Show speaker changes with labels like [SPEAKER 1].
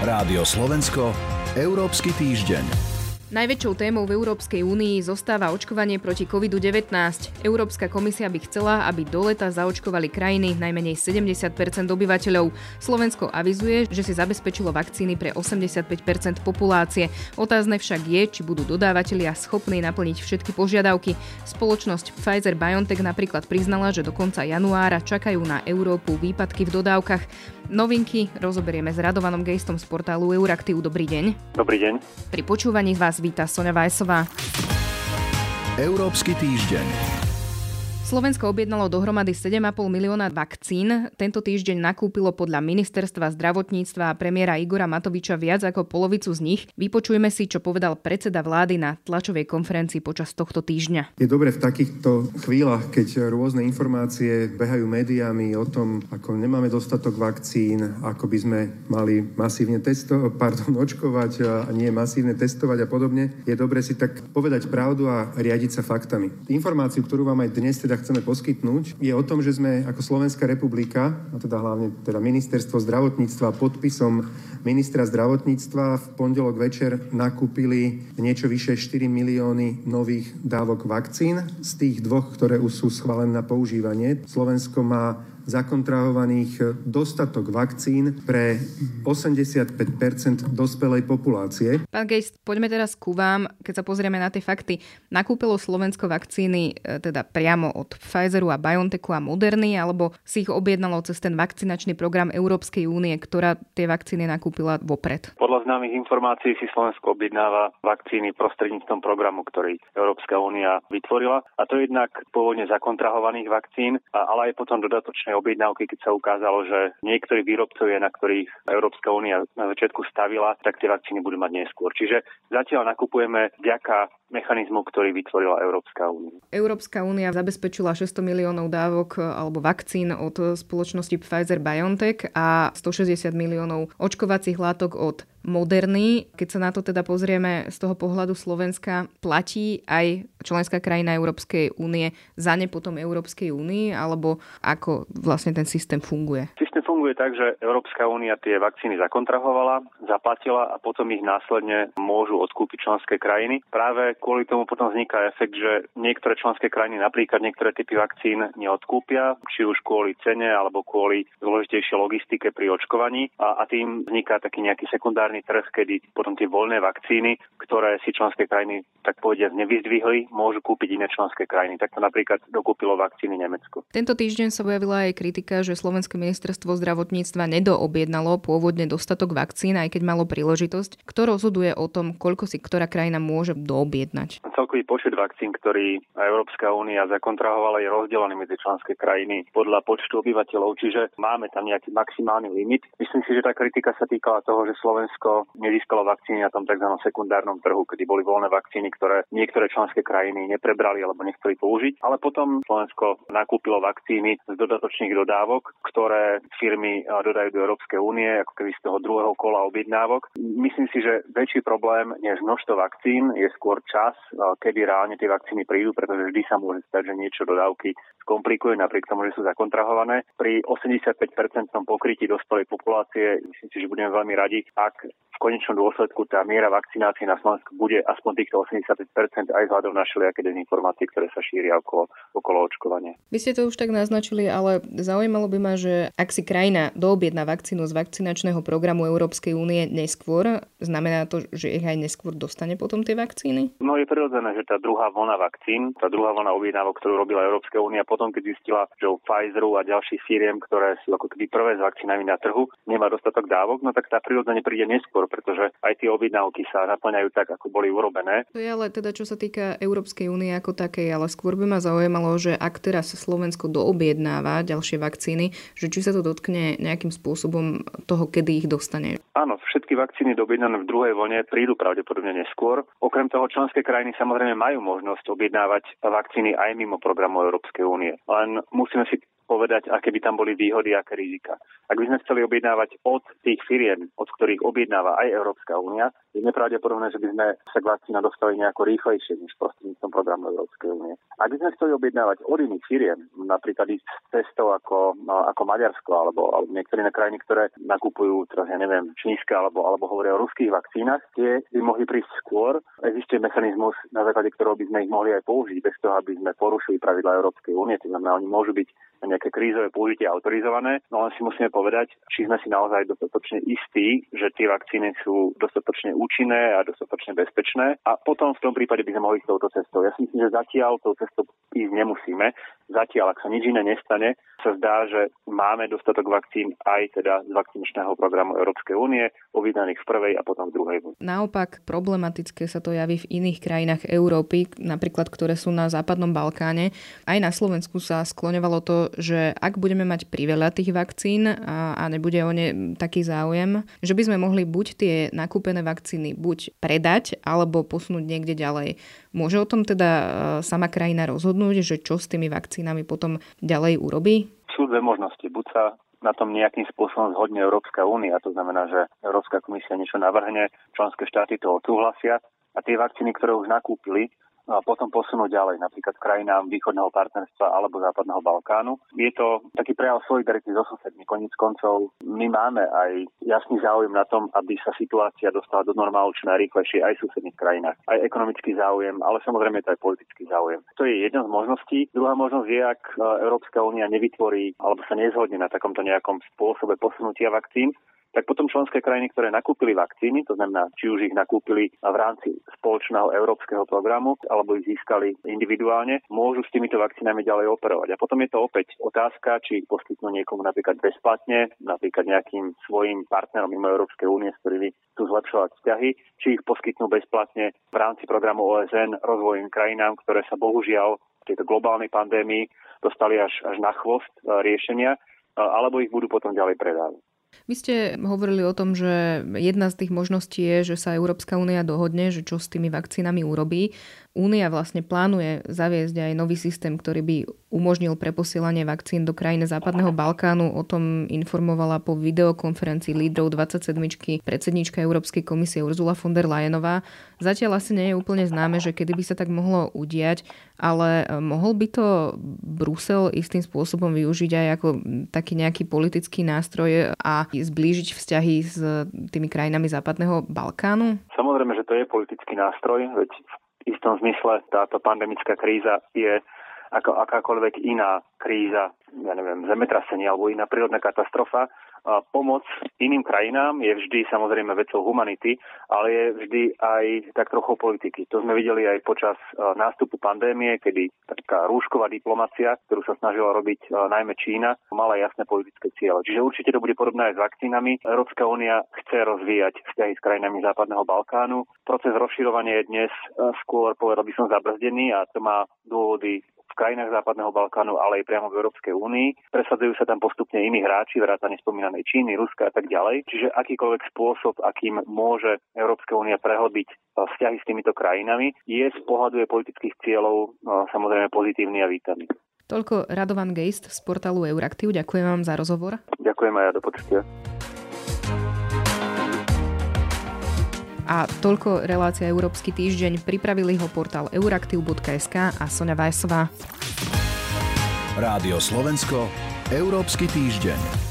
[SPEAKER 1] Rádio Slovensko, Európsky týždeň.
[SPEAKER 2] Najväčšou témou v Európskej únii zostáva očkovanie proti COVID-19. Európska komisia by chcela, aby do leta zaočkovali krajiny najmenej 70% obyvateľov. Slovensko avizuje, že si zabezpečilo vakcíny pre 85% populácie. Otázne však je, či budú dodávateľia schopní naplniť všetky požiadavky. Spoločnosť Pfizer-BioNTech napríklad priznala, že do konca januára čakajú na Európu výpadky v dodávkach. Novinky rozoberieme s Radovanom Gejstom z portálu Euraktiv. Dobrý deň.
[SPEAKER 3] Dobrý deň.
[SPEAKER 2] Pri počúvaní vás víta Sonja Vajsová.
[SPEAKER 1] Európsky týždeň.
[SPEAKER 2] Slovensko objednalo dohromady 7,5 milióna vakcín. Tento týždeň nakúpilo podľa ministerstva zdravotníctva a premiéra Igora Matoviča viac ako polovicu z nich. Vypočujme si, čo povedal predseda vlády na tlačovej konferencii počas tohto týždňa.
[SPEAKER 4] Je dobre v takýchto chvíľach, keď rôzne informácie behajú médiami o tom, ako nemáme dostatok vakcín, ako by sme mali masívne testo, pardon, očkovať a nie masívne testovať a podobne, je dobre si tak povedať pravdu a riadiť sa faktami. Informáciu, ktorú vám aj dnes teda chceme poskytnúť, je o tom, že sme ako Slovenská republika, a teda hlavne teda ministerstvo zdravotníctva podpisom ministra zdravotníctva v pondelok večer nakúpili niečo vyše 4 milióny nových dávok vakcín. Z tých dvoch, ktoré už sú schválené na používanie, Slovensko má zakontrahovaných dostatok vakcín pre 85 dospelej populácie.
[SPEAKER 2] Pán Gejs, poďme teraz ku vám. Keď sa pozrieme na tie fakty, nakúpilo Slovensko vakcíny e, teda priamo od Pfizeru a BioNTechu a Moderny, alebo si ich objednalo cez ten vakcinačný program Európskej únie, ktorá tie vakcíny nakúpila vopred?
[SPEAKER 3] Podľa známych informácií si Slovensko objednáva vakcíny prostredníctvom programu, ktorý Európska únia vytvorila. A to jednak pôvodne zakontrahovaných vakcín, ale aj potom dodatočnej objednávky, keď sa ukázalo, že niektorí výrobcovia, na ktorých Európska únia na začiatku stavila, tak tie vakcíny budú mať neskôr. Čiže zatiaľ nakupujeme vďaka mechanizmu, ktorý vytvorila Európska únia.
[SPEAKER 2] Európska únia zabezpečila 600 miliónov dávok alebo vakcín od spoločnosti Pfizer-BioNTech a 160 miliónov očkovacích látok od Moderny. Keď sa na to teda pozrieme z toho pohľadu Slovenska, platí aj členská krajina Európskej únie za ne potom Európskej únii, alebo ako vlastne ten systém funguje?
[SPEAKER 3] Funguje tak, že Európska únia tie vakcíny zakontrahovala, zaplatila a potom ich následne môžu odkúpiť členské krajiny. Práve kvôli tomu potom vzniká efekt, že niektoré členské krajiny napríklad niektoré typy vakcín neodkúpia, či už kvôli cene alebo kvôli zložitejšej logistike pri očkovaní a, a tým vzniká taký nejaký sekundárny trh, kedy potom tie voľné vakcíny, ktoré si členské krajiny tak povediať nevyzdvihli, môžu kúpiť iné členské krajiny. Takto napríklad dokúpilo vakcíny Nemecko.
[SPEAKER 2] Tento týždeň sa objavila aj kritika, že Slovenské ministerstvo zdravotníctva nedoobjednalo pôvodne dostatok vakcín, aj keď malo príležitosť. Kto rozhoduje o tom, koľko si ktorá krajina môže doobjednať? objednať?
[SPEAKER 3] Celkový počet vakcín, ktorý Európska únia zakontrahovala, je rozdelený medzi členské krajiny podľa počtu obyvateľov, čiže máme tam nejaký maximálny limit. Myslím si, že tá kritika sa týkala toho, že Slovensko nezískalo vakcíny na tom tzv. sekundárnom trhu, kedy boli voľné vakcíny, ktoré niektoré členské krajiny neprebrali alebo nechceli použiť, ale potom Slovensko nakúpilo vakcíny z dodatočných dodávok, ktoré firmy dodajú do Európskej únie, ako keby z toho druhého kola objednávok. Myslím si, že väčší problém než množstvo vakcín je skôr čas čas, kedy reálne tie vakcíny prídu, pretože vždy sa môže stať, že niečo dodávky skomplikuje, napriek tomu, že sú zakontrahované. Pri 85-percentnom pokrytí dospelej populácie myslím si, že budeme veľmi radi, ak v konečnom dôsledku tá miera vakcinácie na Slovensku bude aspoň týchto 85% aj vzhľadom na všelijaké dezinformácie, ktoré sa šíria okolo, okolo očkovania.
[SPEAKER 2] Vy ste to už tak naznačili, ale zaujímalo by ma, že ak si krajina doobjedná vakcínu z vakcinačného programu Európskej únie neskôr, znamená to, že ich aj neskôr dostane potom tie vakcíny?
[SPEAKER 3] No je prirodzené, že tá druhá vlna vakcín, tá druhá vlna objednávok, ktorú robila Európska únia, potom keď zistila, že u Pfizeru a ďalších firiem, ktoré sú ako keby prvé s vakcínami na trhu, nemá dostatok dávok, no tak tá prirodzene príde neskôr, pretože aj tie objednávky sa naplňajú tak, ako boli urobené.
[SPEAKER 2] To je ale teda, čo sa týka Európskej únie ako takej, ale skôr by ma zaujímalo, že ak teraz Slovensko doobjednáva ďalšie vakcíny, že či sa to dotkne nejakým spôsobom toho, kedy ich dostane.
[SPEAKER 3] Áno, všetky vakcíny doobjednané v druhej vlne prídu pravdepodobne neskôr. Okrem toho členské krajiny samozrejme majú možnosť objednávať vakcíny aj mimo programu Európskej únie. Len musíme si povedať, aké by tam boli výhody, aké rizika. Ak by sme chceli objednávať od tých firiem, od ktorých objednáva aj Európska únia, je nepravdepodobné, že by sme sa k vakcína dostali nejako rýchlejšie než prostredníctvom programu Európskej únie. Ak by sme chceli objednávať od iných firiem, napríklad ísť cestou ako, no, ako Maďarsko alebo, alebo niektoré iné krajiny, ktoré nakupujú, teraz ja neviem, čínske alebo, alebo hovoria o ruských vakcínach, tie by mohli prísť skôr. Existuje mechanizmus, na základe ktorého by sme ich mohli aj použiť bez toho, aby sme porušili pravidla Európskej únie. To znamená, oni môžu byť na nejaké krízové použitie autorizované, no len si musíme povedať, či sme si naozaj dostatočne istí, že tie vakcíny sú dostatočne účinné a dostatočne bezpečné a potom v tom prípade by sme mohli s touto cestou. Ja si myslím, že zatiaľ tou cestou ísť nemusíme. Zatiaľ, ak sa nič iné nestane, sa zdá, že máme dostatok vakcín aj teda z vakcinačného programu Európskej únie, objednaných v prvej a potom v druhej.
[SPEAKER 2] Naopak problematické sa to javí v iných krajinách Európy, napríklad ktoré sú na západnom Balkáne. Aj na Slovensku sa skloňovalo to, že ak budeme mať priveľa tých vakcín a, a nebude o ne taký záujem, že by sme mohli buď tie nakúpené vakcíny buď predať, alebo posunúť niekde ďalej. Môže o tom teda e, sama krajina rozhodnúť, že čo s tými vakcínami potom ďalej urobí?
[SPEAKER 3] Sú dve možnosti. Buď sa na tom nejakým spôsobom zhodne Európska únia, to znamená, že Európska komisia niečo navrhne, členské štáty to odsúhlasia a tie vakcíny, ktoré už nakúpili, a potom posunúť ďalej, napríklad krajinám východného partnerstva alebo západného Balkánu. Je to taký prejav solidarity so susedmi. Koniec koncov my máme aj jasný záujem na tom, aby sa situácia dostala do normálu čo najrýchlejšie aj v susedných krajinách. Aj ekonomický záujem, ale samozrejme to aj politický záujem. To je jedna z možností. Druhá možnosť je, ak e, Európska únia nevytvorí alebo sa nezhodne na takomto nejakom spôsobe posunutia vakcín, tak potom členské krajiny, ktoré nakúpili vakcíny, to znamená, či už ich nakúpili v rámci spoločného európskeho programu alebo ich získali individuálne, môžu s týmito vakcínami ďalej operovať. A potom je to opäť otázka, či ich poskytnú niekomu napríklad bezplatne, napríklad nejakým svojim partnerom mimo Európskej únie, s ktorými chcú zlepšovať vzťahy, či ich poskytnú bezplatne v rámci programu OSN rozvojovým krajinám, ktoré sa bohužiaľ v tejto globálnej pandémii dostali až, až na chvost e, riešenia, e, alebo ich budú potom ďalej predávať.
[SPEAKER 2] Vy ste hovorili o tom, že jedna z tých možností je, že sa Európska únia dohodne, že čo s tými vakcínami urobí. Únia vlastne plánuje zaviesť aj nový systém, ktorý by umožnil preposielanie vakcín do krajín Západného Balkánu. O tom informovala po videokonferencii lídrov 27. predsednička Európskej komisie Ursula von der Leyenová. Zatiaľ asi nie je úplne známe, že kedy by sa tak mohlo udiať, ale e, mohol by to Brusel istým spôsobom využiť aj ako taký nejaký politický nástroj a zblížiť vzťahy s tými krajinami Západného Balkánu?
[SPEAKER 3] Samozrejme, že to je politický nástroj, veď istom zmysle táto pandemická kríza je ako akákoľvek iná kríza, ja neviem, zemetrasenie alebo iná prírodná katastrofa, pomoc iným krajinám je vždy samozrejme vecou humanity, ale je vždy aj tak trochu politiky. To sme videli aj počas e, nástupu pandémie, kedy taká rúšková diplomacia, ktorú sa snažila robiť e, najmä Čína, mala jasné politické ciele. Čiže určite to bude podobné aj s vakcínami. Európska únia chce rozvíjať vzťahy s krajinami Západného Balkánu. Proces rozširovania je dnes e, skôr, povedal by som, zabrzdený a to má dôvody krajinách Západného Balkánu, ale aj priamo v Európskej únii. Presadzujú sa tam postupne iní hráči, vrátane spomínanej Číny, Ruska a tak ďalej. Čiže akýkoľvek spôsob, akým môže Európska únia prehlbiť e, vzťahy s týmito krajinami, je z pohľadu politických cieľov no, samozrejme pozitívny a vítaný.
[SPEAKER 2] Toľko Radovan Geist z portálu Euraktiv. Ďakujem vám za rozhovor.
[SPEAKER 3] Ďakujem aj ja, do počutia.
[SPEAKER 2] A toľko relácia Európsky týždeň. Pripravili ho portál euraktiv.sk a Sonja Vajsová.
[SPEAKER 1] Rádio Slovensko, Európsky týždeň.